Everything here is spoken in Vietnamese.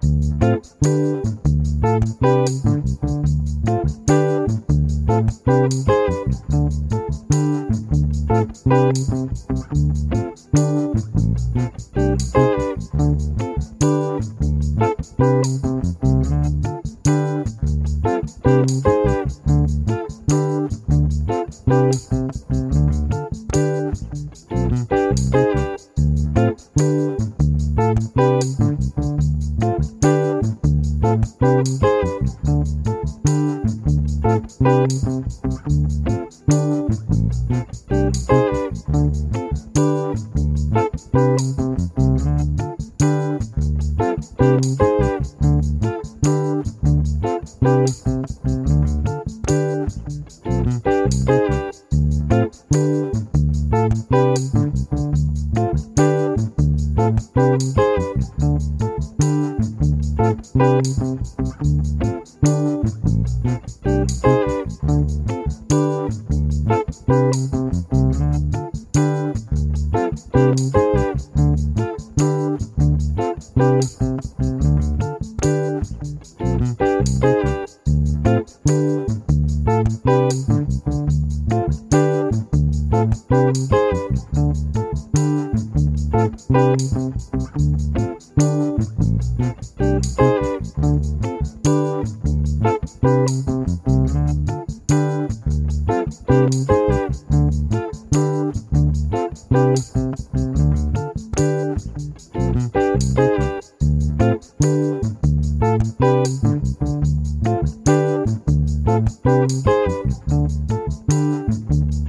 Thank you. Thank Thank